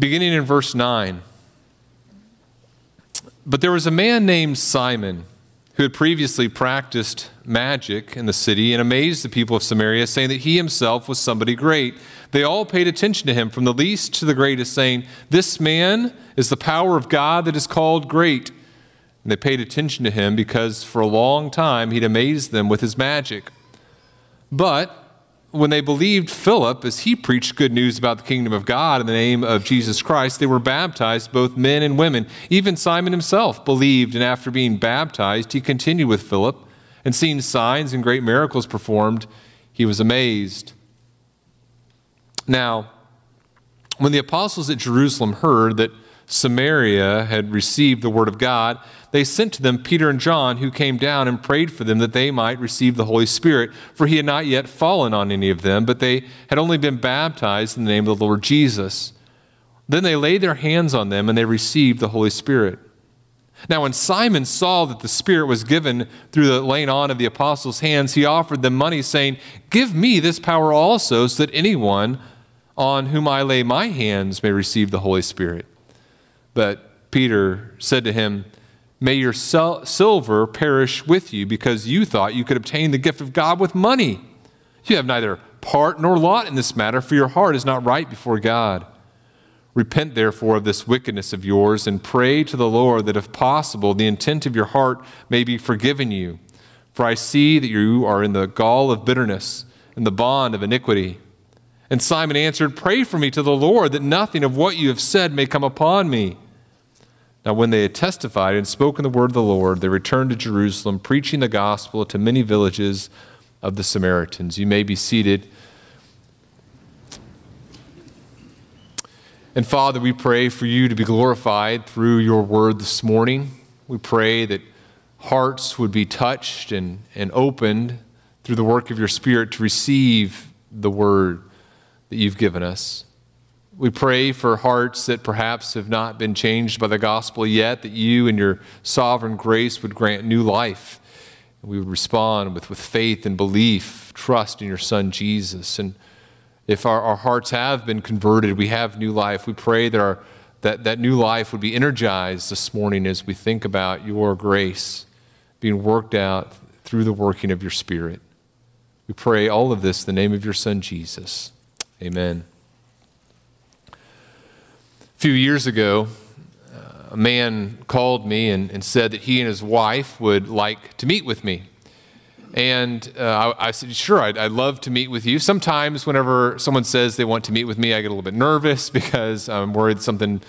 beginning in verse 9. But there was a man named Simon who had previously practiced magic in the city and amazed the people of Samaria, saying that he himself was somebody great. They all paid attention to him, from the least to the greatest, saying, This man is the power of God that is called great. And they paid attention to him because for a long time he'd amazed them with his magic. But when they believed Philip as he preached good news about the kingdom of God in the name of Jesus Christ, they were baptized, both men and women. Even Simon himself believed, and after being baptized, he continued with Philip, and seeing signs and great miracles performed, he was amazed. Now, when the apostles at Jerusalem heard that Samaria had received the word of God, they sent to them Peter and John, who came down and prayed for them that they might receive the Holy Spirit, for he had not yet fallen on any of them, but they had only been baptized in the name of the Lord Jesus. Then they laid their hands on them and they received the Holy Spirit. Now, when Simon saw that the Spirit was given through the laying on of the apostles' hands, he offered them money, saying, Give me this power also, so that anyone on whom I lay my hands may receive the Holy Spirit. But Peter said to him, May your silver perish with you, because you thought you could obtain the gift of God with money. You have neither part nor lot in this matter, for your heart is not right before God. Repent, therefore, of this wickedness of yours, and pray to the Lord that, if possible, the intent of your heart may be forgiven you. For I see that you are in the gall of bitterness and the bond of iniquity. And Simon answered, Pray for me to the Lord, that nothing of what you have said may come upon me. Now, when they had testified and spoken the word of the Lord, they returned to Jerusalem, preaching the gospel to many villages of the Samaritans. You may be seated. And Father, we pray for you to be glorified through your word this morning. We pray that hearts would be touched and, and opened through the work of your Spirit to receive the word that you've given us. We pray for hearts that perhaps have not been changed by the gospel yet, that you and your sovereign grace would grant new life. We would respond with, with faith and belief, trust in your Son Jesus. And if our, our hearts have been converted, we have new life, we pray that, our, that that new life would be energized this morning as we think about your grace being worked out through the working of your Spirit. We pray all of this in the name of your Son, Jesus. Amen few years ago, a man called me and, and, said that he and his wife would like to meet with me. And uh, I, I, said, sure, I'd, I'd, love to meet with you. Sometimes, whenever someone says they want to meet with me, I get a little bit nervous because I'm worried something,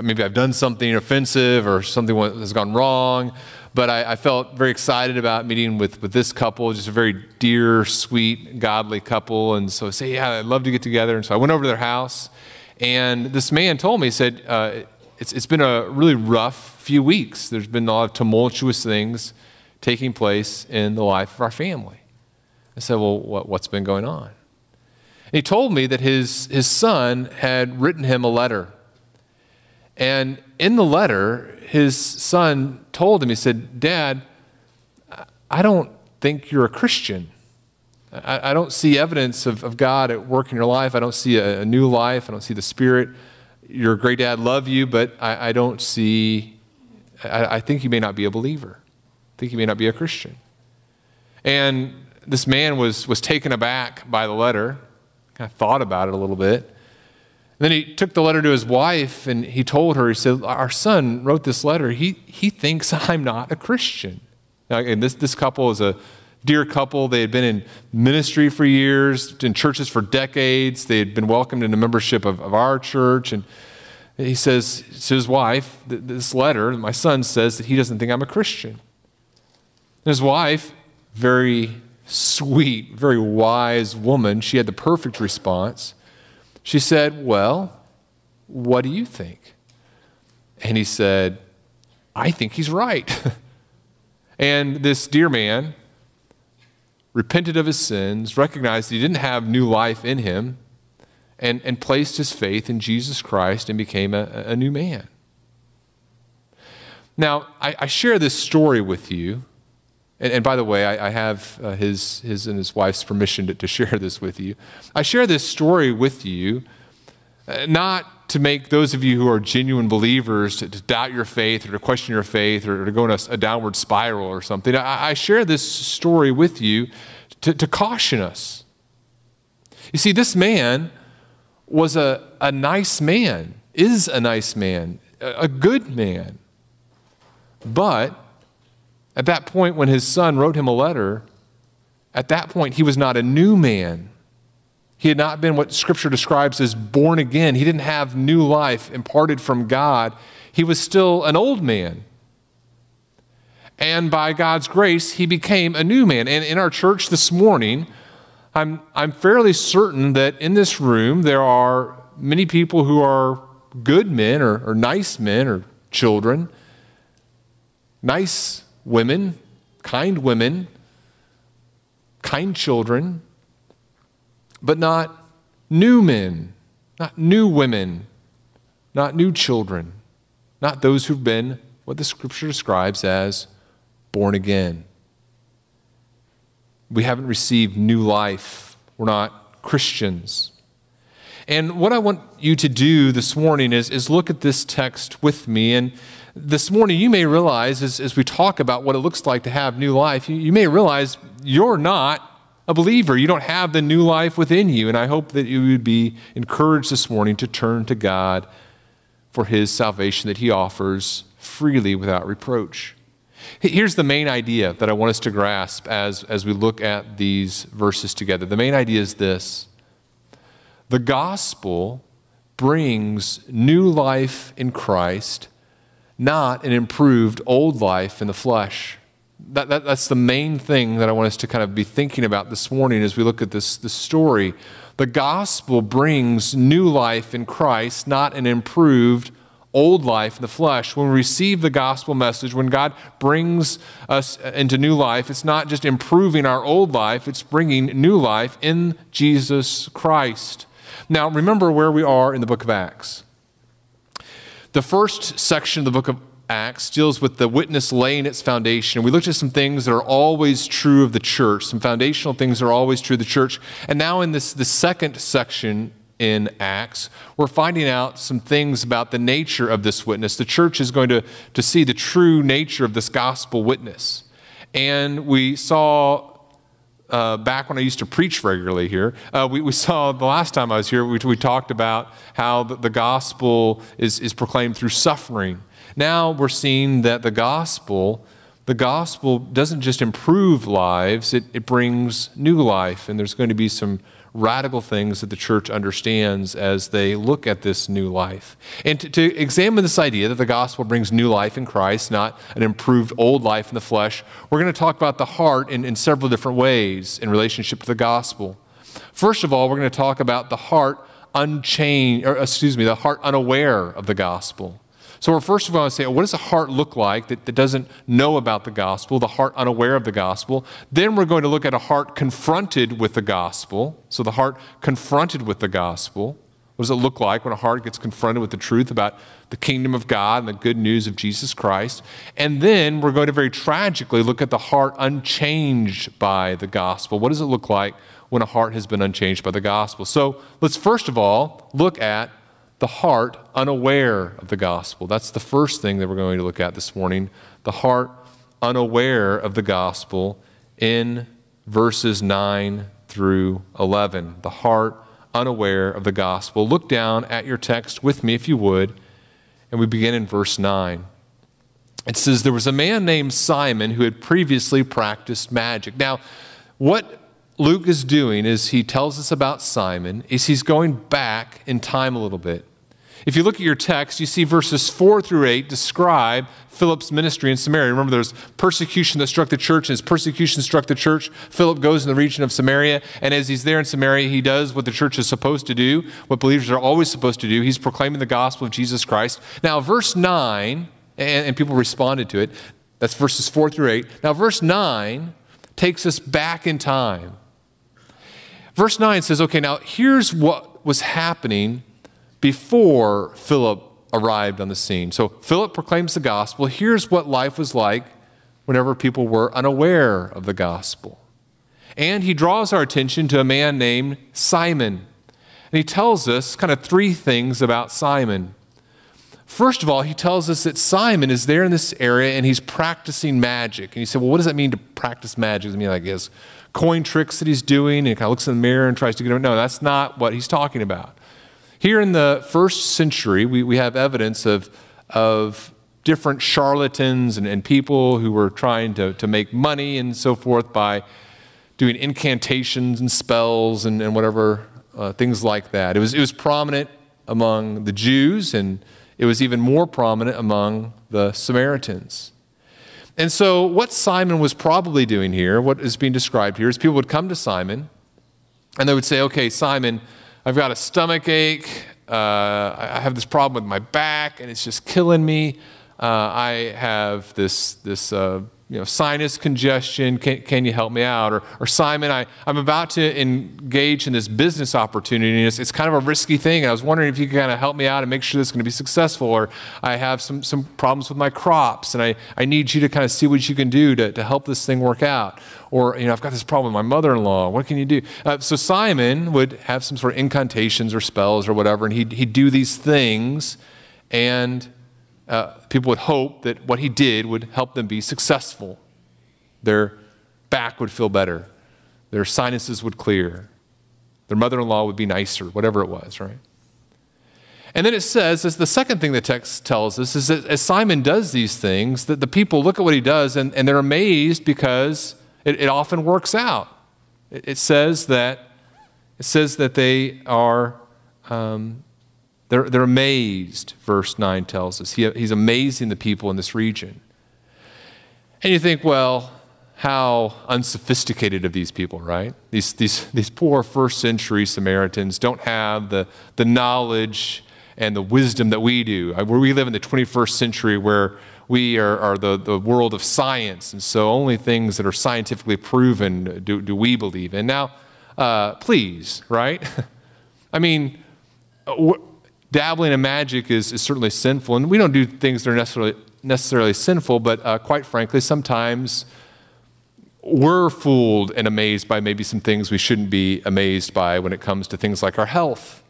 maybe I've done something offensive or something has gone wrong. But I, I felt very excited about meeting with, with this couple, just a very dear, sweet, godly couple. And so I say, yeah, I'd love to get together. And so I went over to their house and this man told me, he said, uh, it's, it's been a really rough few weeks. There's been a lot of tumultuous things taking place in the life of our family. I said, Well, what, what's been going on? And he told me that his, his son had written him a letter. And in the letter, his son told him, He said, Dad, I don't think you're a Christian. I, I don't see evidence of, of God at work in your life. I don't see a, a, new life. I don't see the Spirit. Your great dad love you, but I, I don't see, I, I think you may not be a believer. I think you may not be a Christian. And this man was, was taken aback by the letter, of thought about it a little bit. And then he took the letter to his wife and he told her, he said, Our son wrote this letter. He, he thinks I'm not a Christian. Now, and this, this couple is a dear couple. They had been in ministry for years, in churches for decades. They had been welcomed into membership of, of our church. And he says to his wife, This letter, my son says that he doesn't think I'm a Christian. And his wife, very sweet, very wise woman, she had the perfect response. She said, Well, what do you think? And he said, I think he's right. and this dear man, repented of his sins, recognized that he didn't have new life in him, and, and placed his faith in Jesus Christ and became a, a new man. Now, I, I, share this story with you. And, and by the way, I, I have uh, his, his and his wife's permission to, to, share this with you. I share this story with you uh, not to make those of you who are genuine believers to, to doubt your faith or to question your faith or, to go in a, a downward spiral or something. I, I share this story with you to, to caution us. You see, this man was a, a nice man, is a nice man, a, a good man. But at that point, when his son wrote him a letter, at that point, he was not a new man. He had not been what Scripture describes as born again. He didn't have new life imparted from God. He was still an old man. And by God's grace, he became a new man. And in our church this morning, I'm, I'm fairly certain that in this room there are many people who are good men or, or nice men or children, nice women, kind women, kind children, but not new men, not new women, not new children, not those who've been what the scripture describes as born again. We haven't received new life. We're not Christians. And what I want you to do this morning is, is look at this text with me. And this morning, you may realize, as, as we talk about what it looks like to have new life, you, you may realize you're not a believer. You don't have the new life within you. And I hope that you would be encouraged this morning to turn to God for his salvation that he offers freely without reproach. Here's the main idea that I want us to grasp as, as we look at these verses together. The main idea is this the gospel brings new life in Christ, not an improved old life in the flesh. That, that, that's the main thing that I want us to kind of be thinking about this morning as we look at this, this story. The gospel brings new life in Christ, not an improved old life in the flesh. When we receive the gospel message, when God brings us into new life, it's not just improving our old life, it's bringing new life in Jesus Christ. Now, remember where we are in the book of Acts. The first section of the book of Acts deals with the witness laying its foundation. We looked at some things that are always true of the church, some foundational things that are always true of the church. And now, in this the second section in Acts, we're finding out some things about the nature of this witness. The church is going to, to see the true nature of this gospel witness. And we saw uh, back when I used to preach regularly here, uh, we, we saw the last time I was here, we, we talked about how the, the gospel is, is proclaimed through suffering. Now we're seeing that the gospel, the gospel doesn't just improve lives, it, it brings new life. And there's going to be some radical things that the church understands as they look at this new life. And to, to, examine this idea that the gospel brings new life in Christ, not an improved old life in the flesh, we're going to talk about the heart in, in several different ways in relationship to the gospel. First of all, we're going to talk about the heart unchained, or excuse me, the heart unaware of the gospel. So, we're first of all, I say, what does a heart look like that, that doesn't know about the gospel, the heart unaware of the gospel? Then we're going to look at a heart confronted with the gospel. So, the heart confronted with the gospel. What does it look like when a heart gets confronted with the truth about the kingdom of God and the good news of Jesus Christ? And then we're going to very tragically look at the heart unchanged by the gospel. What does it look like when a heart has been unchanged by the gospel? So let's first of all look at the heart unaware of the gospel. That's the first thing that we're going to look at this morning. The heart unaware of the gospel in verses 9 through 11. The heart unaware of the gospel. Look down at your text with me, if you would, and we begin in verse 9. It says, There was a man named Simon who had previously practiced magic. Now, what Luke is doing is he tells us about Simon, is he's going back in time a little bit. If you look at your text, you see verses 4 through 8 describe Philip's ministry in Samaria. Remember, there's persecution that struck the church, and as persecution struck the church, Philip goes in the region of Samaria, and as he's there in Samaria, he does what the church is supposed to do, what believers are always supposed to do. He's proclaiming the gospel of Jesus Christ. Now, verse 9, and, and people responded to it, that's verses 4 through 8. Now, verse 9 takes us back in time. Verse 9 says, okay, now here's what was happening before Philip arrived on the scene. So Philip proclaims the gospel. Here's what life was like whenever people were unaware of the gospel. And he draws our attention to a man named Simon. And he tells us kind of three things about Simon. First of all, he tells us that Simon is there in this area and he's practicing magic. And he said, Well, what does that mean to practice magic? I mean, like his coin tricks that he's doing and he kind of looks in the mirror and tries to get him. No, that's not what he's talking about. Here in the first century, we, we have evidence of, of different charlatans and, and people who were trying to, to make money and so forth by doing incantations and spells and, and whatever, uh, things like that. It was, it was prominent among the Jews and it was even more prominent among the Samaritans. And so, what Simon was probably doing here, what is being described here, is people would come to Simon and they would say, Okay, Simon, I've got a stomach ache. Uh, I have this problem with my back, and it's just killing me. Uh, I have this this uh, you know sinus congestion. Can, can you help me out? Or, or Simon, I, I'm about to engage in this business opportunity, and it's, it's kind of a risky thing. And I was wondering if you could kind of help me out and make sure this is going to be successful. Or I have some some problems with my crops, and I, I need you to kind of see what you can do to, to help this thing work out or you know i've got this problem with my mother-in-law what can you do uh, so simon would have some sort of incantations or spells or whatever and he'd, he'd do these things and uh, people would hope that what he did would help them be successful. Their back would feel better. Their sinuses would clear. Their mother-in-law would be nicer whatever it was right? And then it says, as the second thing the text tells us, is that as Simon does these things, that the people look at what he does and, and they're amazed because it, it often works out. It, it, says that it says that they are um, they're, they're amazed. Verse nine tells us he, he's amazing the people in this region. And you think, well, how unsophisticated of these people, right? These, these, these poor first century Samaritans don't have the, the knowledge and the wisdom that we do. Where we live in the 21st century, where we are, are the, the world of science, and so only things that are scientifically proven do, do we believe in. Now, uh, please, right? I mean, dabbling in magic is, is certainly sinful, and we don't do things that are necessarily, necessarily sinful, but uh, quite frankly, sometimes we're fooled and amazed by maybe some things we shouldn't be amazed by when it comes to things like our health.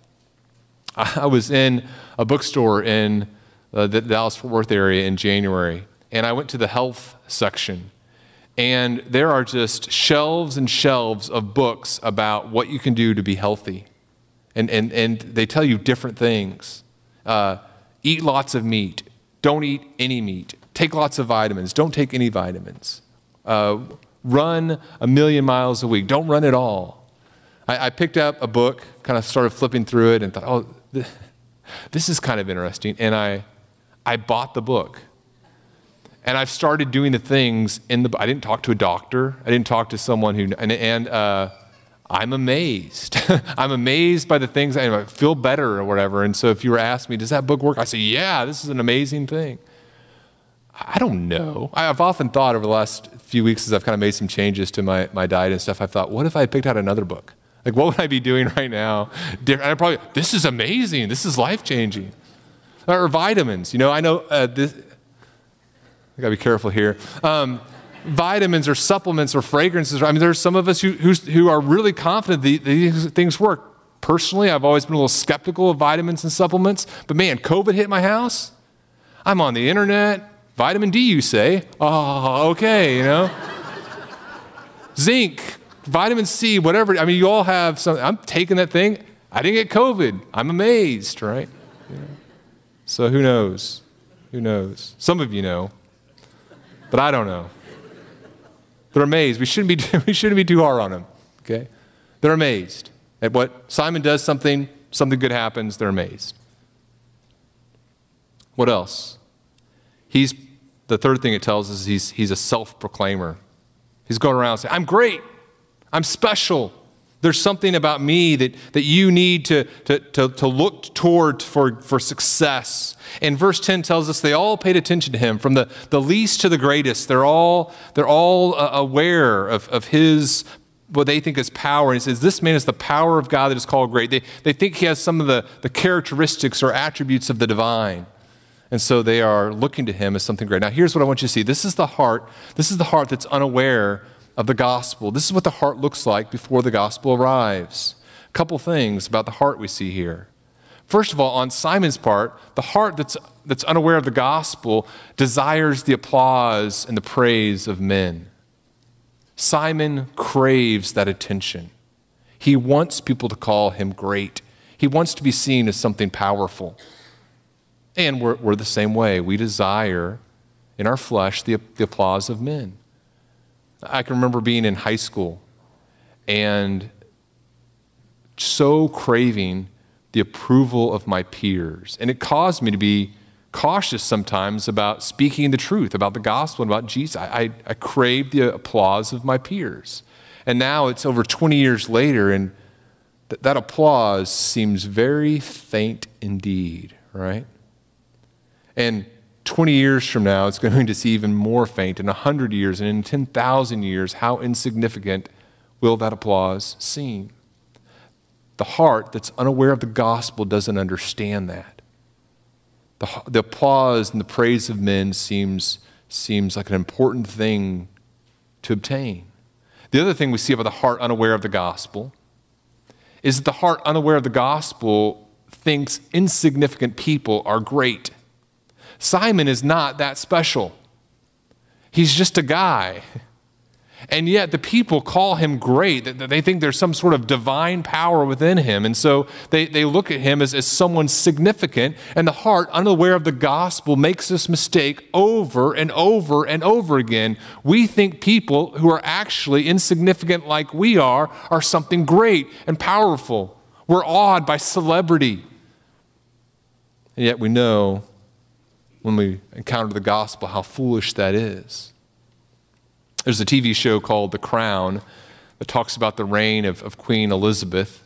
I was in a bookstore in uh, the Dallas Fort Worth area in January, and I went to the health section. And there are just shelves and shelves of books about what you can do to be healthy. And, and, and they tell you different things. Uh, eat lots of meat. Don't eat any meat. Take lots of vitamins. Don't take any vitamins. Uh, run a million miles a week. Don't run at all. I, I picked up a book, kind of started flipping through it, and thought, oh, this is kind of interesting. And I I bought the book. And I've started doing the things in the I didn't talk to a doctor. I didn't talk to someone who, and, and uh, I'm amazed. I'm amazed by the things I feel better or whatever. And so if you were asked me, does that book work? I say, yeah, this is an amazing thing. I don't know. I've often thought over the last few weeks as I've kind of made some changes to my, my diet and stuff, I've thought, what if I picked out another book? Like, what would I be doing right now? And I probably, this is amazing. This is life changing or vitamins. You know, I know uh, this, I gotta be careful here. Um, vitamins or supplements or fragrances. I mean, there's some of us who, who are really confident these things work. Personally, I've always been a little skeptical of vitamins and supplements, but man, COVID hit my house. I'm on the internet. Vitamin D, you say? Oh, okay, you know. Zinc, vitamin C, whatever. I mean, you all have some. I'm taking that thing. I didn't get COVID. I'm amazed, right? Yeah. So who knows? Who knows? Some of you know, but I don't know. They're amazed. We shouldn't be, we shouldn't be too hard on them, okay? They're amazed at what Simon does something, something good happens, they're amazed. What else? He's, the third thing it tells us is he's, he's a self proclaimer. He's going around saying, I'm great, I'm special, there's something about me that, that you need to, to, to, to look toward for, for success. And verse 10 tells us they all paid attention to him, from the, the least to the greatest. They're all, they're all uh, aware of, of his what they think is power. And he says, This man is the power of God that is called great. They, they think he has some of the, the characteristics or attributes of the divine. And so they are looking to him as something great. Now, here's what I want you to see. This is the heart. This is the heart that's unaware of the gospel. This is what the heart looks like before the gospel arrives. A couple things about the heart we see here. First of all, on Simon's part, the heart that's, that's unaware of the gospel desires the applause and the praise of men. Simon craves that attention. He wants people to call him great. He wants to be seen as something powerful. And we're, we're the same way. We desire in our flesh the, the applause of men. I can remember being in high school and so craving the approval of my peers. And it caused me to be cautious sometimes about speaking the truth about the gospel and about Jesus. I, I, I craved the applause of my peers. And now it's over 20 years later, and th- that applause seems very faint indeed, right? And 20 years from now, it's going to seem even more faint. In 100 years and in 10,000 years, how insignificant will that applause seem? The heart that's unaware of the gospel doesn't understand that. The, the applause and the praise of men seems, seems like an important thing to obtain. The other thing we see about the heart unaware of the gospel is that the heart unaware of the gospel thinks insignificant people are great. Simon is not that special. He's just a guy. And yet the people call him great. They think there's some sort of divine power within him. And so they, they look at him as, as someone significant. And the heart, unaware of the gospel, makes this mistake over and over and over again. We think people who are actually insignificant like we are are something great and powerful. We're awed by celebrity. And yet we know when we encounter the gospel how foolish that is. There's a TV show called The Crown that talks about the reign of, of Queen Elizabeth.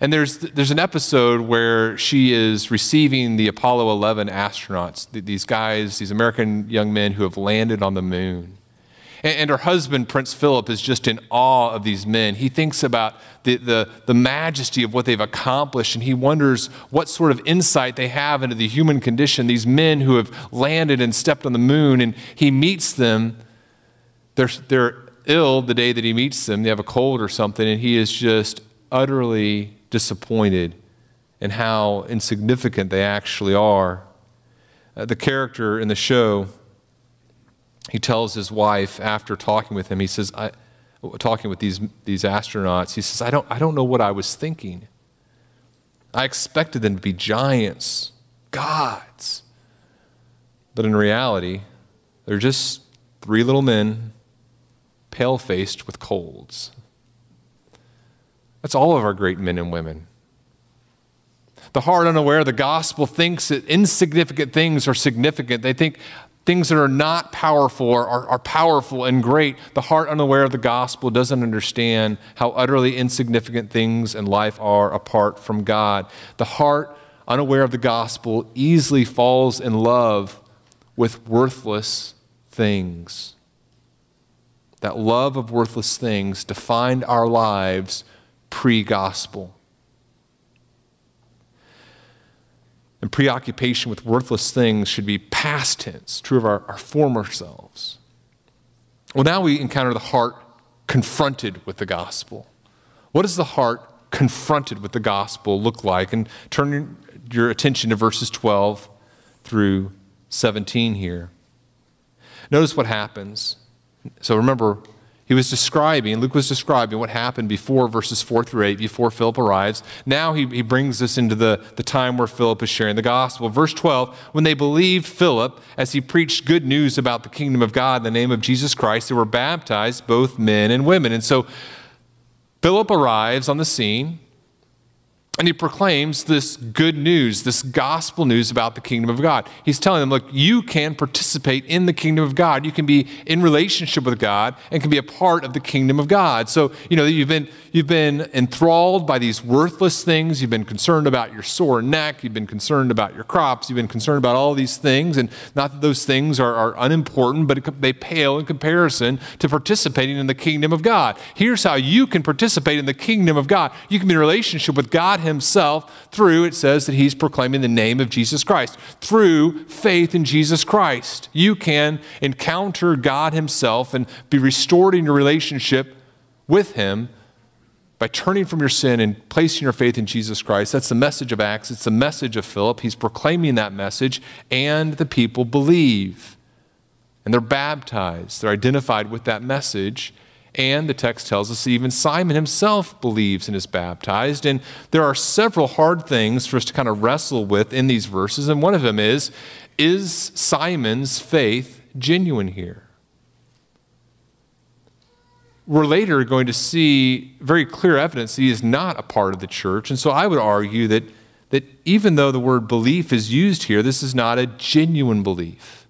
And there's, there's an episode where she is receiving the Apollo 11 astronauts, these guys, these American young men who have landed on the moon. And, her husband, Prince Philip, is just in awe of these men. He thinks about the, the, the majesty of what they've accomplished, and he wonders what sort of insight they have into the human condition, these men who have landed and stepped on the moon. And he meets them. They're, they're ill the day that he meets them, they have a cold or something, and he is just utterly disappointed in how insignificant they actually are. Uh, the character in the show he tells his wife after talking with him, he says, I, talking with these, these astronauts, he says, I don't, I don't know what I was thinking. I expected them to be giants, gods. But in reality, they're just three little men, pale faced with colds. That's all of our great men and women. The heart unaware the gospel thinks that insignificant things are significant. They think things that are not powerful are, are, powerful and great. The heart unaware of the gospel doesn't understand how utterly insignificant things in life are apart from God. The heart unaware of the gospel easily falls in love with worthless things. That love of worthless things defined our lives pre gospel. And preoccupation with worthless things should be past tense, true of our, our former selves. Well, now we encounter the heart confronted with the gospel. What does the heart confronted with the gospel look like? And turn your attention to verses 12 through 17 here. Notice what happens. So remember, he was describing, Luke was describing what happened before verses 4 through 8, before Philip arrives. Now he, he brings us into the, the time where Philip is sharing the gospel. Verse 12, when they believed Philip as he preached good news about the kingdom of God in the name of Jesus Christ, they were baptized, both men and women. And so Philip arrives on the scene. And he proclaims this good news, this gospel news about the kingdom of God. He's telling them, look, you can participate in the kingdom of God. You can be in relationship with God and can be a part of the kingdom of God. So, you know, you've been, you've been enthralled by these worthless things. You've been concerned about your sore neck. You've been concerned about your crops. You've been concerned about all these things. And not that those things are, are unimportant, but they pale in comparison to participating in the kingdom of God. Here's how you can participate in the kingdom of God. You can be in relationship with God himself through, it says that he's proclaiming the name of Jesus Christ. Through faith in Jesus Christ, you can encounter God himself and be restored in your relationship with him by turning from your sin and placing your faith in Jesus Christ. That's the message of Acts. It's the message of Philip. He's proclaiming that message, and the people believe. And they're baptized. They're identified with that message. And the text tells us even Simon himself believes and is baptized. And there are several hard things for us to kind of wrestle with in these verses. And one of them is Is Simon's faith genuine here? we're later going to see very clear evidence that he is not a part of the church. And so I would argue that, that even though the word belief is used here, this is not a genuine belief.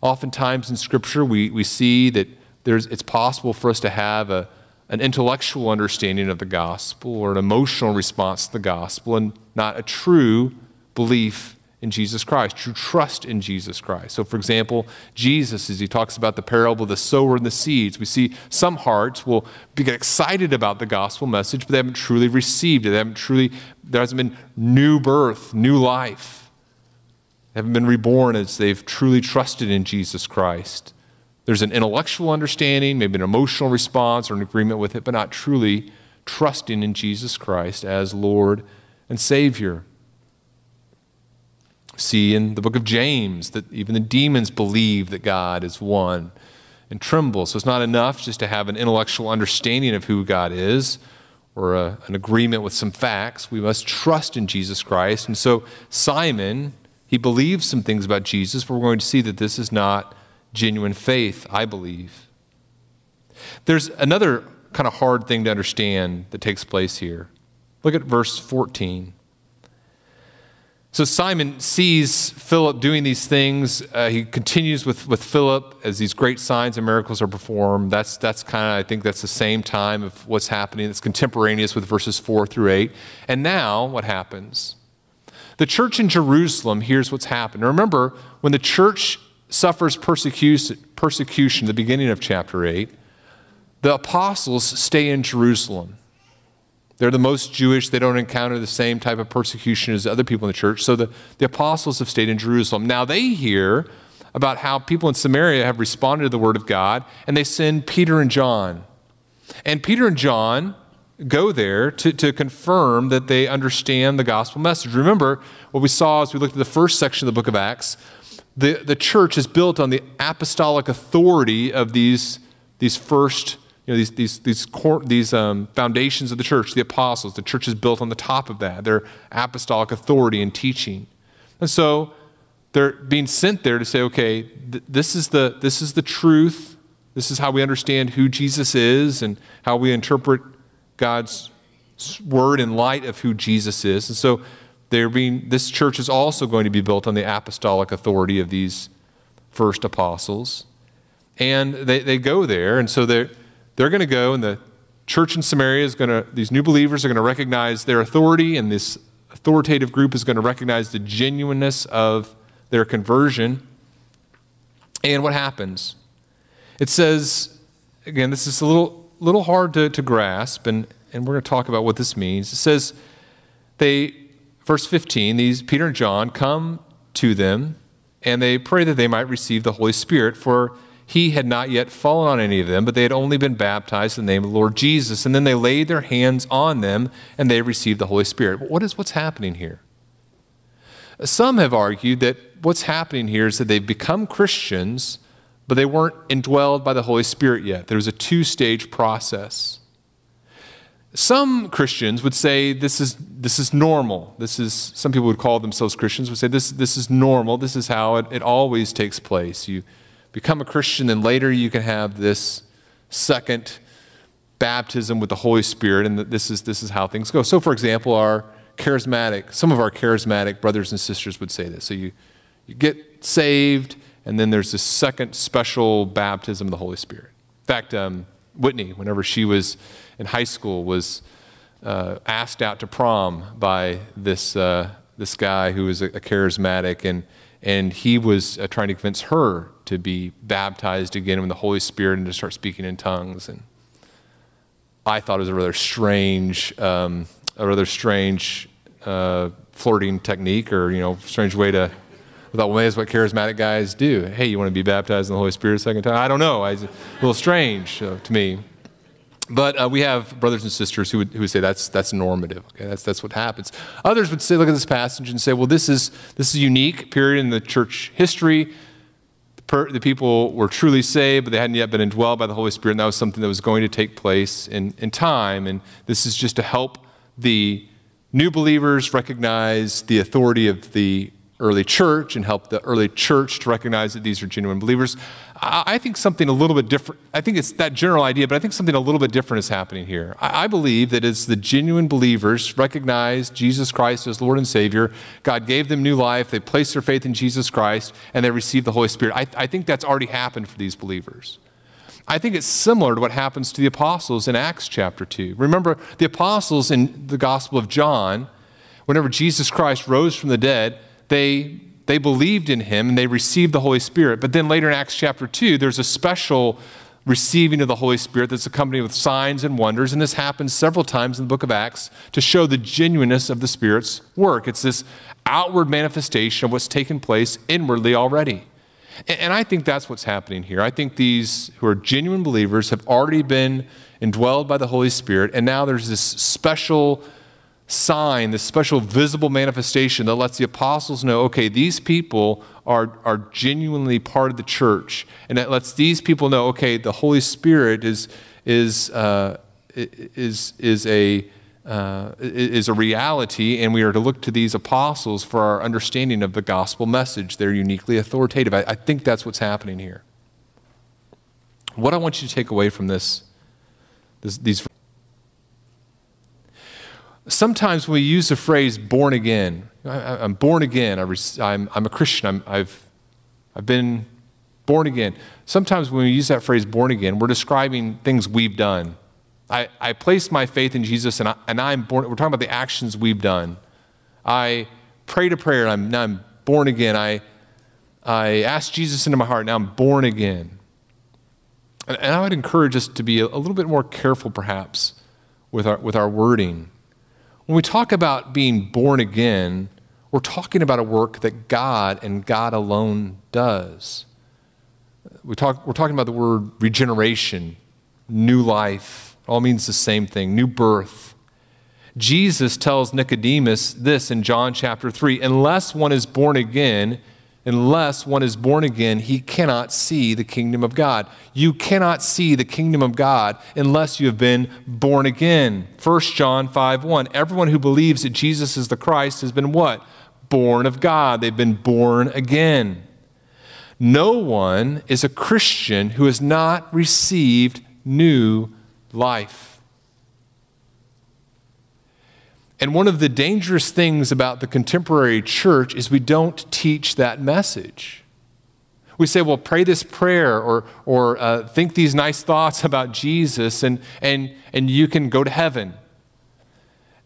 Oftentimes in Scripture, we, we see that there's, it's possible for us to have a, an intellectual understanding of the gospel or an emotional response to the gospel and not a true belief in Jesus Christ, true trust in Jesus Christ. So, for example, Jesus, as he talks about the parable of the sower and the seeds, we see some hearts will be excited about the gospel message, but they haven't truly received it. They haven't truly, there hasn't been new birth, new life. They haven't been reborn as they've truly trusted in Jesus Christ. There's an intellectual understanding, maybe an emotional response or an agreement with it, but not truly trusting in Jesus Christ as Lord and Savior see in the book of James that even the demons believe that God is one and tremble. So it's not enough just to have an intellectual understanding of who God is or a, an agreement with some facts. We must trust in Jesus Christ. And so Simon, he believes some things about Jesus, but we're going to see that this is not genuine faith, I believe. There's another kind of hard thing to understand that takes place here. Look at verse 14. So Simon sees Philip doing these things. Uh, he continues with, with Philip as these great signs and miracles are performed. That's, that's kind of, I think that's the same time of what's happening. It's contemporaneous with verses 4 through 8. And now, what happens? The church in Jerusalem hears what's happened. remember, when the church suffers persecution, the beginning of chapter 8, the apostles stay in Jerusalem. They're the most Jewish. They don't encounter the same type of persecution as other people in the church. So the, the apostles have stayed in Jerusalem. Now they hear about how people in Samaria have responded to the word of God, and they send Peter and John. And Peter and John go there to, to confirm that they understand the gospel message. Remember what we saw as we looked at the first section of the book of Acts. The, the church is built on the apostolic authority of these, these first you know, these, these, these, these um, foundations of the church, the apostles, the church is built on the top of that, their apostolic authority and teaching. And so they're being sent there to say, okay, th- this, is the, this is the truth. This is how we understand who Jesus is and how we interpret God's word in light of who Jesus is. And so they're being, this church is also going to be built on the apostolic authority of these first apostles. And they, they go there, and so they're they're going to go, and the church in Samaria is going to, these new believers are going to recognize their authority, and this authoritative group is going to recognize the genuineness of their conversion. And what happens? It says, again, this is a little, little hard to, to grasp, and, and we're going to talk about what this means. It says, they, verse 15, these Peter and John come to them, and they pray that they might receive the Holy Spirit, for he had not yet fallen on any of them, but they had only been baptized in the name of the Lord Jesus. And then they laid their hands on them and they received the Holy Spirit. What is what's happening here? Some have argued that what's happening here is that they've become Christians, but they weren't indwelled by the Holy Spirit yet. There was a two stage process. Some Christians would say this is, this is normal. This is, some people would call themselves Christians, would say this, this is normal. This is how it, it always takes place. You, become a Christian, and later you can have this second baptism with the Holy Spirit, and this is, this is how things go. So, for example, our charismatic, some of our charismatic brothers and sisters would say this. So, you, you get saved, and then there's this second special baptism of the Holy Spirit. In fact, um, Whitney, whenever she was in high school, was uh, asked out to prom by this, uh, this guy who was a, a charismatic, and, and he was uh, trying to convince her to be baptized again in the Holy Spirit and to start speaking in tongues. And I thought it was a rather strange, um, a rather strange uh, flirting technique, or you know, strange way to. Thought, well, that's what charismatic guys do. Hey, you want to be baptized in the Holy Spirit a second time? I don't know. It's a little strange uh, to me. But uh, we have brothers and sisters who would, who would say that's, that's normative. Okay, that's, that's what happens. Others would say, look at this passage and say, well, this is, this is a unique period in the church history. The, per, the people were truly saved, but they hadn't yet been indwelled by the Holy Spirit, and that was something that was going to take place in, in time. And this is just to help the new believers recognize the authority of the early church and help the early church to recognize that these are genuine believers. I think something a little bit different, I think it's that general idea, but I think something a little bit different is happening here. I believe that as the genuine believers recognize Jesus Christ as Lord and Savior, God gave them new life, they placed their faith in Jesus Christ, and they received the Holy Spirit. I, I think that's already happened for these believers. I think it's similar to what happens to the apostles in Acts chapter 2. Remember, the apostles in the Gospel of John, whenever Jesus Christ rose from the dead, they, they believed in him and they received the Holy Spirit. But then later in Acts chapter 2, there's a special receiving of the Holy Spirit that's accompanied with signs and wonders. And this happens several times in the book of Acts to show the genuineness of the Spirit's work. It's this outward manifestation of what's taken place inwardly already. And I think that's what's happening here. I think these who are genuine believers have already been indwelled by the Holy Spirit, and now there's this special sign, this special visible manifestation that lets the apostles know okay, these people are, are genuinely part of the church. And it lets these people know okay, the Holy Spirit is, is, uh, is, is, a, uh, is a reality, and we are to look to these apostles for our understanding of the gospel message. They're uniquely authoritative. I, I think that's what's happening here. What I want you to take away from this, this these sometimes we use the phrase born again. I, am born again. I am a Christian. I'm, I've, I've been born again. Sometimes when we use that phrase born again, we're describing things we've done. I, I placed my faith in Jesus and, I, and I'm born. We're talking about the actions we've done. I prayed a prayer and I'm, now I'm born again. I, I asked Jesus into my heart. Now I'm born again. And, and I would encourage us to be a, a little bit more careful, perhaps, with our, with our wording. When we talk about being born again, we're talking about a work that God and God alone does. We talk, we're talking about the word regeneration, new life. All means the same thing new birth. Jesus tells Nicodemus this in John chapter 3 unless one is born again, unless one is born again, he cannot see the kingdom of God. You cannot see the kingdom of God unless you have been born again. 1 John 5 1. Everyone who believes that Jesus is the Christ has been what? Born of God. They've been born again. No one is a Christian who has not received new life. And one of the dangerous things about the contemporary church is we don't teach that message. We say, well, pray this prayer or, or uh, think these nice thoughts about Jesus and, and, and you can go to heaven.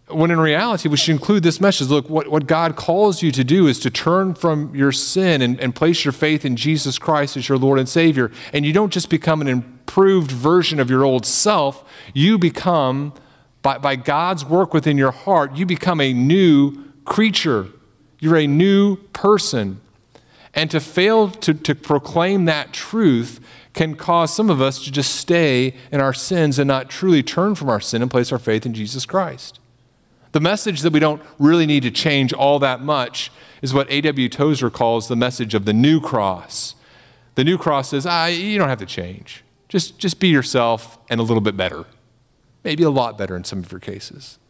When in reality, we should include this message look, what, what God calls you to do is to turn from your sin and, and place your faith in Jesus Christ as your Lord and Savior. And you don't just become an improved version of your old self, you become by, by God's work within your heart, you become a new creature. You're a new person. And to fail to, to proclaim that truth can cause some of us to just stay in our sins and not truly turn from our sin and place our faith in Jesus Christ. The message that we don't really need to change all that much is what A.W. Tozer calls the message of the new cross. The new cross says, ah, you don't have to change. Just, just be yourself and a little bit better maybe a lot better in some of your cases.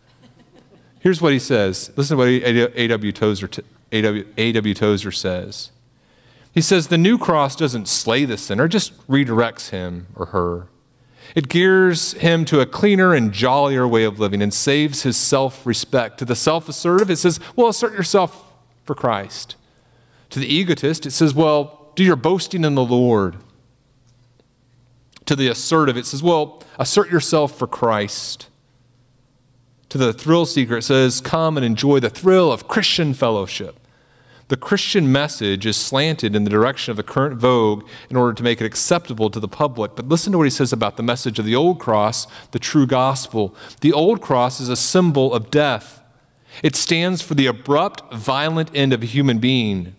Here's what he says. Listen to what A.W. Tozer, A.W. Tozer says. He says, The new cross doesn't slay the sinner, just redirects him or her. It gears him to a cleaner and jollier way of living and saves his self respect. To the self assertive, it says, Well, assert yourself for Christ. To the egotist, it says, Well, do your boasting in the Lord to the assertive, it says, well, assert yourself for Christ. To the thrill seeker, it says, come and enjoy the thrill of Christian fellowship. The Christian message is slanted in the direction of the current vogue in order to make it acceptable to the public. But listen to what he says about the message of the old cross, the true gospel. The old cross is a symbol of death, it stands for the abrupt, violent end of a human being.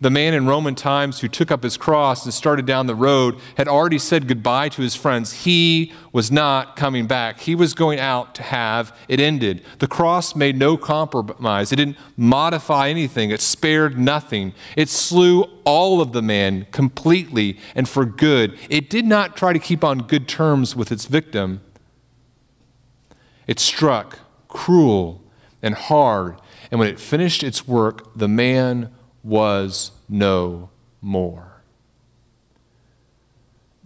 The man in Roman times who took up his cross and started down the road had already said goodbye to his friends. He was not coming back. He was going out to have it ended. The cross made no compromise, it didn't modify anything, it spared nothing. It slew all of the man completely and for good. It did not try to keep on good terms with its victim. It struck cruel and hard, and when it finished its work, the man was no more.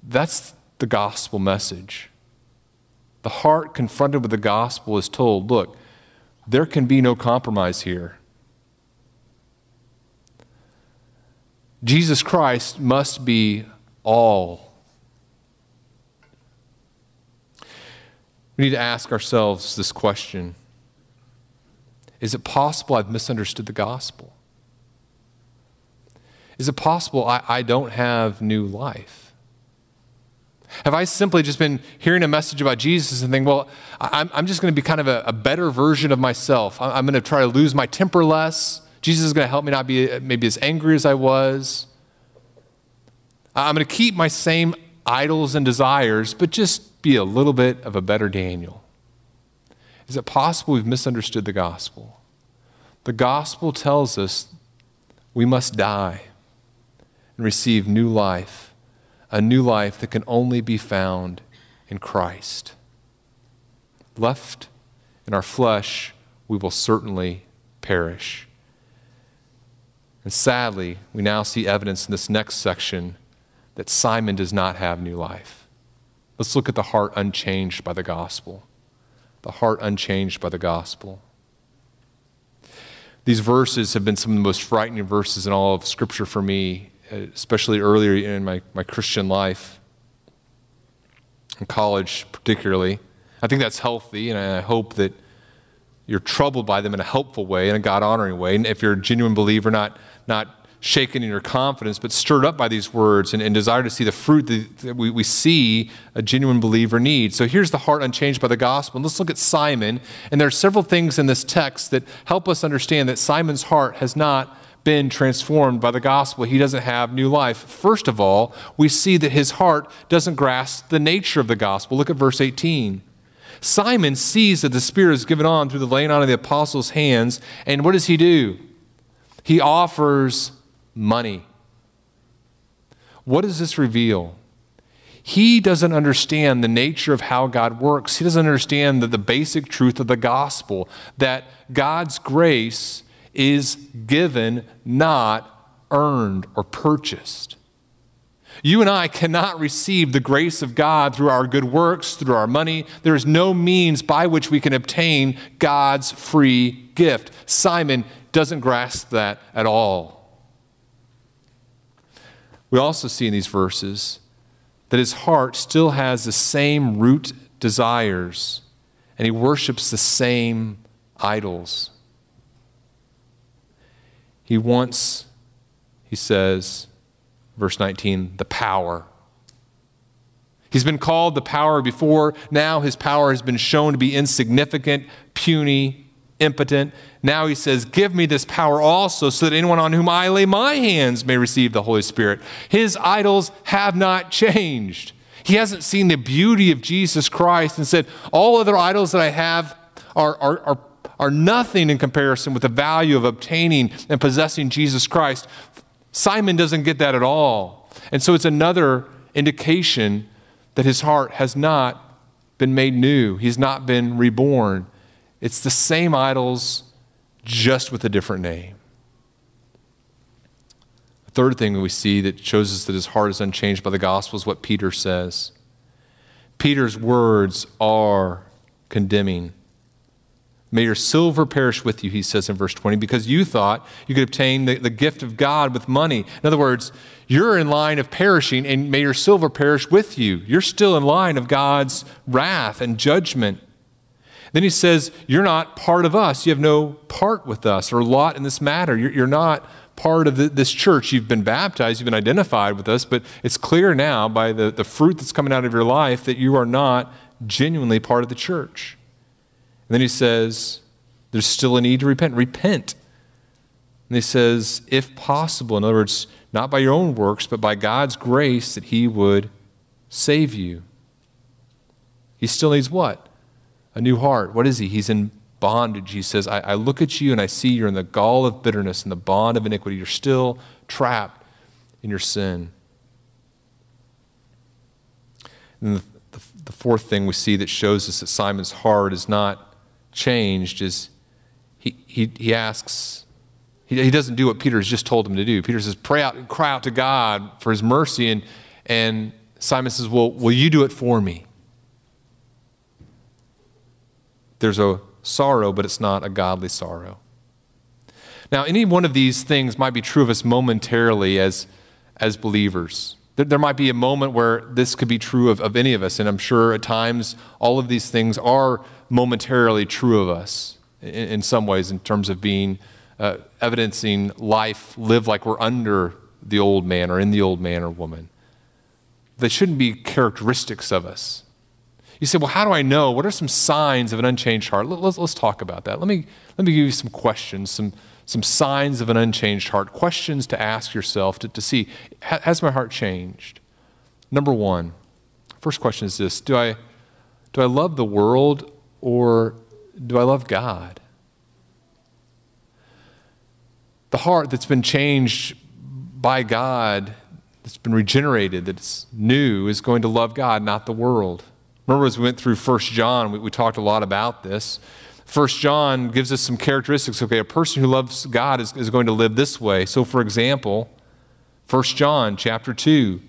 That's the gospel message. The heart confronted with the gospel is told look, there can be no compromise here. Jesus Christ must be all. We need to ask ourselves this question Is it possible I've misunderstood the gospel? Is it possible I, I don't have new life? Have I simply just been hearing a message about Jesus and think, well, I'm, I'm just going to be kind of a, a, better version of myself? I'm, I'm going to try to lose my temper less. Jesus is going to help me not be maybe as angry as I was. I'm going to keep my same idols and desires, but just be a little bit of a better Daniel. Is it possible we've misunderstood the gospel? The gospel tells us we must die and receive new life, a new life that can only be found in Christ. Left in our flesh, we will certainly perish. And sadly, we now see evidence in this next section that Simon does not have new life. Let's look at the heart unchanged by the gospel. The heart unchanged by the gospel. These verses have been some of the most frightening verses in all of Scripture for me especially earlier in my, my Christian life, in college particularly. I think that's healthy, and I hope that you're troubled by them in a helpful way, in a God honoring way. And if you're a genuine believer, not, not shaken in your confidence, but stirred up by these words and, and desire to see the fruit that, that we, we see a genuine believer need. So here's the heart unchanged by the gospel. And let's look at Simon. And there are several things in this text that help us understand that Simon's heart has not been transformed by the gospel. He doesn't have new life. First of all, we see that his heart doesn't grasp the nature of the gospel. Look at verse 18. Simon sees that the Spirit is given on through the laying on of the apostles' hands, and what does he do? He offers money. What does this reveal? He doesn't understand the nature of how God works. He doesn't understand the, the basic truth of the gospel that God's grace is given, not earned or purchased. You and I cannot receive the grace of God through our good works, through our money. There is no means by which we can obtain God's free gift. Simon doesn't grasp that at all. We also see in these verses that his heart still has the same root desires and he worships the same idols. He wants, he says, verse 19, the power. He's been called the power before. Now his power has been shown to be insignificant, puny, impotent. Now he says, Give me this power also, so that anyone on whom I lay my hands may receive the Holy Spirit. His idols have not changed. He hasn't seen the beauty of Jesus Christ and said, All other idols that I have are, are, are are nothing in comparison with the value of obtaining and possessing Jesus Christ. Simon doesn't get that at all. And so it's another indication that his heart has not been made new, he's not been reborn. It's the same idols, just with a different name. The third thing we see that shows us that his heart is unchanged by the gospel is what Peter says. Peter's words are condemning. May your silver perish with you, he says in verse 20, because you thought you could obtain the, the gift of God with money. In other words, you're in line of perishing, and may your silver perish with you. You're still in line of God's wrath and judgment. Then he says, You're not part of us. You have no part with us or lot in this matter. You're, you're not part of the, this church. You've been baptized, you've been identified with us, but it's clear now by the, the fruit that's coming out of your life that you are not genuinely part of the church. And then he says, there's still a need to repent. Repent. And he says, if possible, in other words, not by your own works, but by God's grace, that he would save you. He still needs what? A new heart. What is he? He's in bondage. He says, I, I look at you and I see you're in the gall of bitterness and the bond of iniquity. You're still trapped in your sin. And the, the, the fourth thing we see that shows us that Simon's heart is not changed is he, he, he asks, he, he doesn't do what Peter has just told him to do. Peter says, pray out and cry out to God for his mercy. And, and Simon says, Well, will you do it for me? There's a sorrow, but it's not a godly sorrow. Now, any one of these things might be true of us momentarily as, as believers. There, there might be a moment where this could be true of, of any of us, and I'm sure at times all of these things are momentarily true of us in, in some ways, in terms of being uh, evidencing life live like we're under the old man or in the old man or woman. They shouldn't be characteristics of us. You say, well, how do I know? What are some signs of an unchanged heart? Let, us let's talk about that. Let me, let me give you some questions, some, some signs of an unchanged heart, questions to ask yourself to, to see has my heart changed? Number one, first question is this do I, do I love the world or do I love God? The heart that's been changed by God, that's been regenerated, that's new, is going to love God, not the world. Remember, as we went through 1 John, we, we talked a lot about this. 1 John gives us some characteristics. Okay, a person who loves God is, is going to live this way. So, for example, 1 John chapter 2,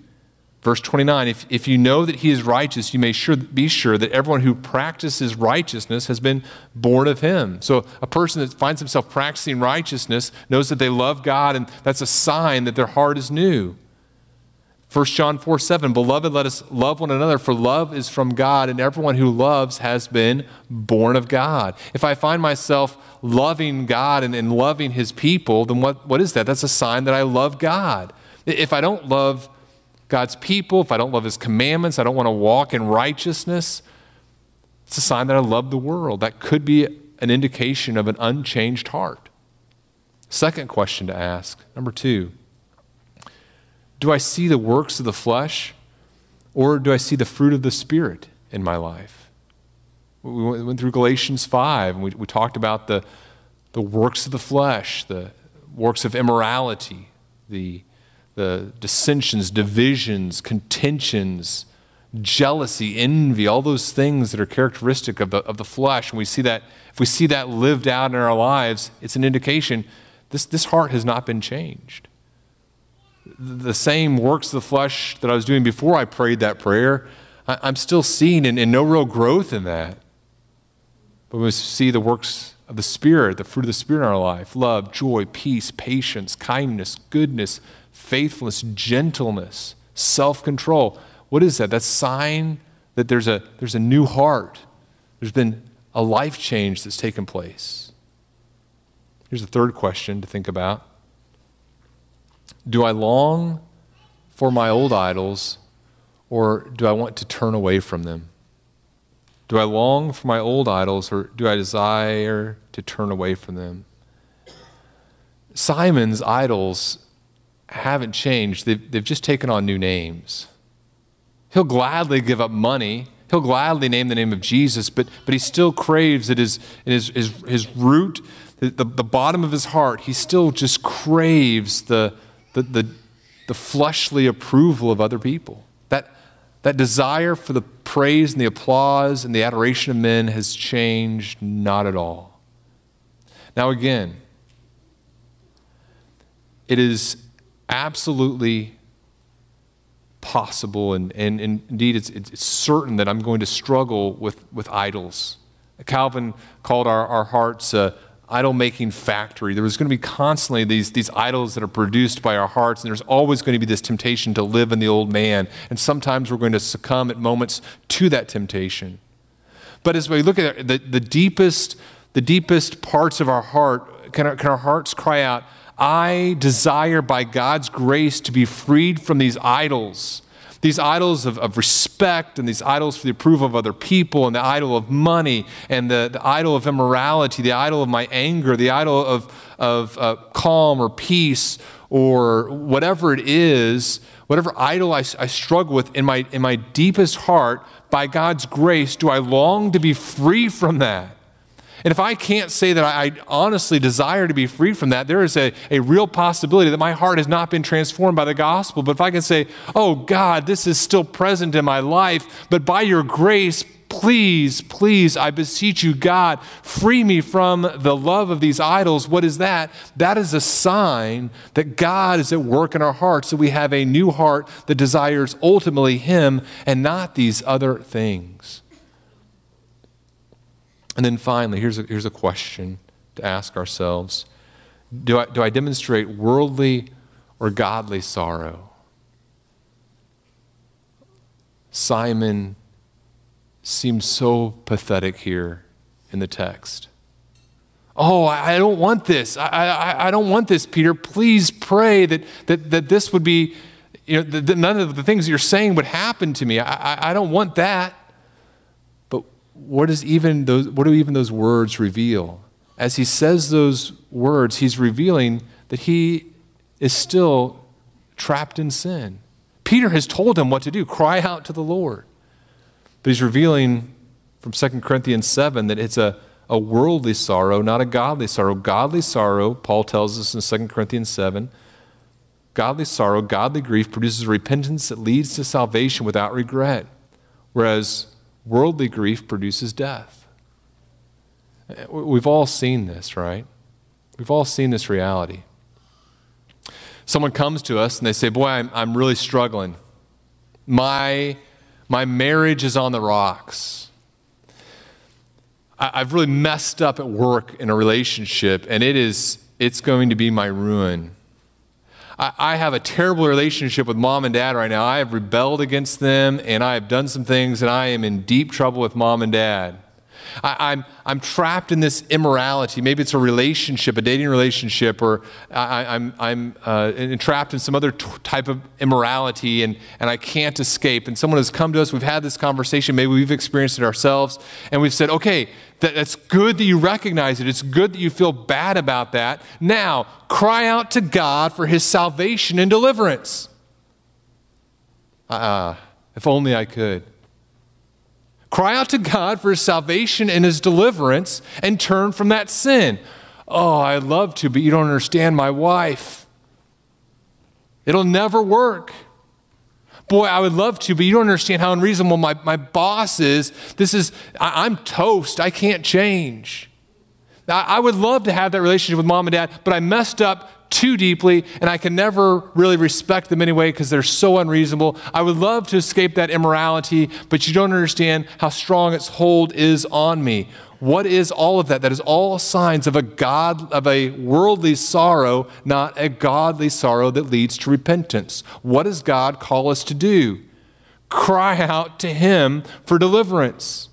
verse 29 if, if you know that he is righteous, you may sure, be sure that everyone who practices righteousness has been born of him. So, a person that finds himself practicing righteousness knows that they love God, and that's a sign that their heart is new. 1 John 4 7, Beloved, let us love one another, for love is from God, and everyone who loves has been born of God. If I find myself loving God and, and loving his people, then what, what is that? That's a sign that I love God. If I don't love God's people, if I don't love his commandments, I don't want to walk in righteousness, it's a sign that I love the world. That could be an indication of an unchanged heart. Second question to ask, number two. Do I see the works of the flesh or do I see the fruit of the Spirit in my life? We went through Galatians 5 and we, we talked about the, the works of the flesh, the works of immorality, the, the dissensions, divisions, contentions, jealousy, envy, all those things that are characteristic of the, of the flesh. And we see that, if we see that lived out in our lives, it's an indication this, this heart has not been changed the same works of the flesh that I was doing before I prayed that prayer, I, am still seeing and, and no real growth in that. But we see the works of the Spirit, the fruit of the Spirit in our life love, joy, peace, patience, kindness, goodness, faithfulness, gentleness, self control. What is that? That's sign that there's a, there's a new heart. There's been a life change that's taken place. Here's the third question to think about do I long for my old idols or do I want to turn away from them? Do I long for my old idols or do I desire to turn away from them? Simon's idols haven't changed, they've, they've just taken on new names. He'll gladly give up money. He'll gladly name the name of Jesus, but, but he still craves at his, his, his, his root, the, the, the bottom of his heart, he still just craves the, the, the, the fleshly approval of other people. That, that desire for the praise and the applause and the adoration of men has changed not at all. Now, again, it is absolutely possible, and, and, and indeed it's, it's certain that I'm going to struggle with, with idols. Calvin called our, our hearts uh, idol making factory. There was going to be constantly these, these idols that are produced by our hearts, and there's always going to be this temptation to live in the old man. And sometimes we're going to succumb at moments to that temptation. But as we look at it, the, the, deepest, the deepest parts of our heart, can our, can our hearts cry out, I desire by God's grace to be freed from these idols these idols of, of respect and these idols for the approval of other people and the idol of money and the, the idol of immorality, the idol of my anger, the idol of, of uh, calm or peace or whatever it is, whatever idol I, I struggle with in my, in my deepest heart, by God's grace, do I long to be free from that? And if I can't say that I honestly desire to be free from that, there is a, a real possibility that my heart has not been transformed by the gospel. But if I can say, oh God, this is still present in my life, but by your grace, please, please, I beseech you, God, free me from the love of these idols. What is that? That is a sign that God is at work in our hearts, that we have a new heart that desires ultimately Him and not these other things. And then finally, here's a, here's a question to ask ourselves do I, do I demonstrate worldly or godly sorrow? Simon seems so pathetic here in the text. Oh, I, don't want this. I, I, I, don't want this, Peter. Please pray that, that, that this would be, you know, that, that none of the things you're saying would happen to me. I, I, I don't want that what, is even those, what do even those words reveal? As he says those words, he's revealing that he is still trapped in sin. Peter has told him what to do cry out to the Lord. But he's revealing from 2 Corinthians 7 that it's a, a worldly sorrow, not a godly sorrow. Godly sorrow, Paul tells us in 2 Corinthians 7, godly sorrow, godly grief produces repentance that leads to salvation without regret. Whereas Worldly grief produces death. We've all seen this, right? We've all seen this reality. Someone comes to us and they say, Boy, I'm, I'm really struggling. My, my marriage is on the rocks. I, I've really messed up at work in a relationship, and it is, it's going to be my ruin. I, I have a terrible relationship with mom and dad right now. I have rebelled against them and I have done some things and I am in deep trouble with mom and dad. I, am I'm, I'm trapped in this immorality. Maybe it's a relationship, a dating relationship, or I, am I'm, I'm uh, trapped in some other t- type of immorality and, and I can't escape. And someone has come to us, we've had this conversation, maybe we've experienced it ourselves, and we've said, okay, that, that's good that you recognize it. It's good that you feel bad about that. Now, cry out to God for his salvation and deliverance. Ah, uh, if only I could. Cry out to God for his salvation and his deliverance and turn from that sin. Oh, I'd love to, but you don't understand my wife. It'll never work. Boy, I would love to, but you don't understand how unreasonable my, my boss is. This is, I, am toast. I can't change. I, I would love to have that relationship with mom and dad, but I messed up too deeply, and I can never really respect them anyway because they're so unreasonable. I would love to escape that immorality, but you don't understand how strong its hold is on me. What is all of that? That is all signs of a God of a worldly sorrow, not a godly sorrow that leads to repentance. What does God call us to do? Cry out to him for deliverance.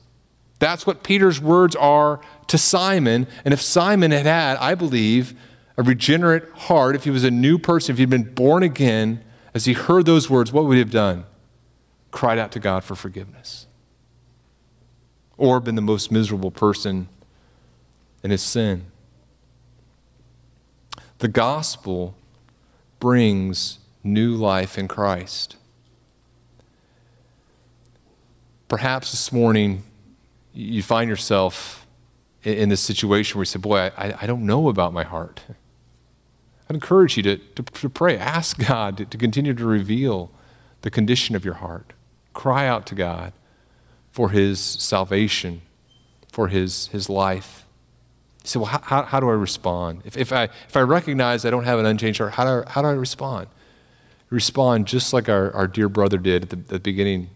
That's what Peter's words are to Simon. And if Simon had had, I believe, a regenerate heart, if he was a new person, if he'd been born again, as he heard those words, what would he have done? Cried out to God for forgiveness. Or been the most miserable person in his sin. The gospel brings new life in Christ. Perhaps this morning you find yourself in this situation where you say, Boy, I, I don't know about my heart. I'd encourage you to, to, to pray. Ask God to, to continue to reveal the condition of your heart. Cry out to God for His salvation, for His, his life. You say, well, how, how, do I respond? If, if, I, if I recognize I don't have an unchanged heart, how do I, how do I respond? Respond just like our, our dear brother did at the, the beginning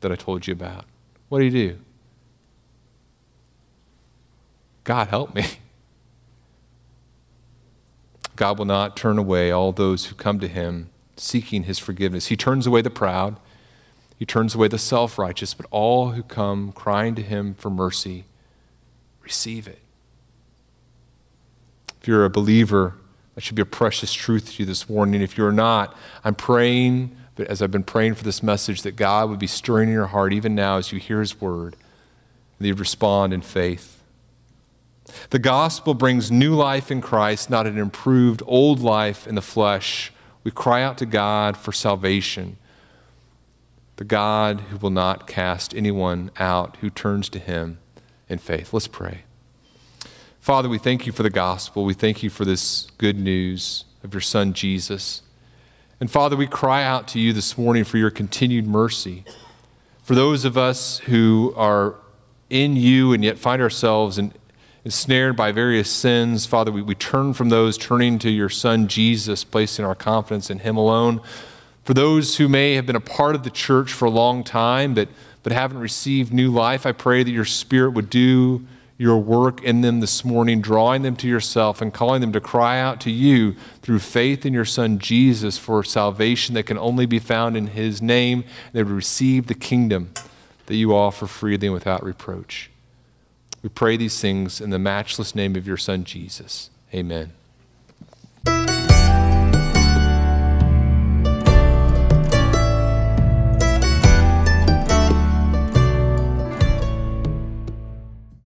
that I told you about. What do you do? God, help me. God will not turn away all those who come to him seeking his forgiveness. He turns away the proud, he turns away the self righteous, but all who come crying to him for mercy receive it. If you're a believer, that should be a precious truth to you this morning. If you're not, I'm praying, but as I've been praying for this message, that God would be stirring in your heart even now as you hear his word, that you'd respond in faith. The gospel brings new life in Christ, not an improved old life in the flesh. We cry out to God for salvation, the God who will not cast anyone out who turns to him in faith. Let's pray. Father, we thank you for the gospel. We thank you for this good news of your son Jesus. And Father, we cry out to you this morning for your continued mercy. For those of us who are in you and yet find ourselves in, ensnared by various sins, Father, we, we turn from those, turning to your Son Jesus, placing our confidence in him alone. For those who may have been a part of the church for a long time but, but haven't received new life, I pray that your Spirit would do your work in them this morning, drawing them to yourself and calling them to cry out to you through faith in your Son Jesus for salvation that can only be found in His name. They would receive the kingdom that you offer freely and without reproach. We pray these things in the matchless name of your Son, Jesus. Amen.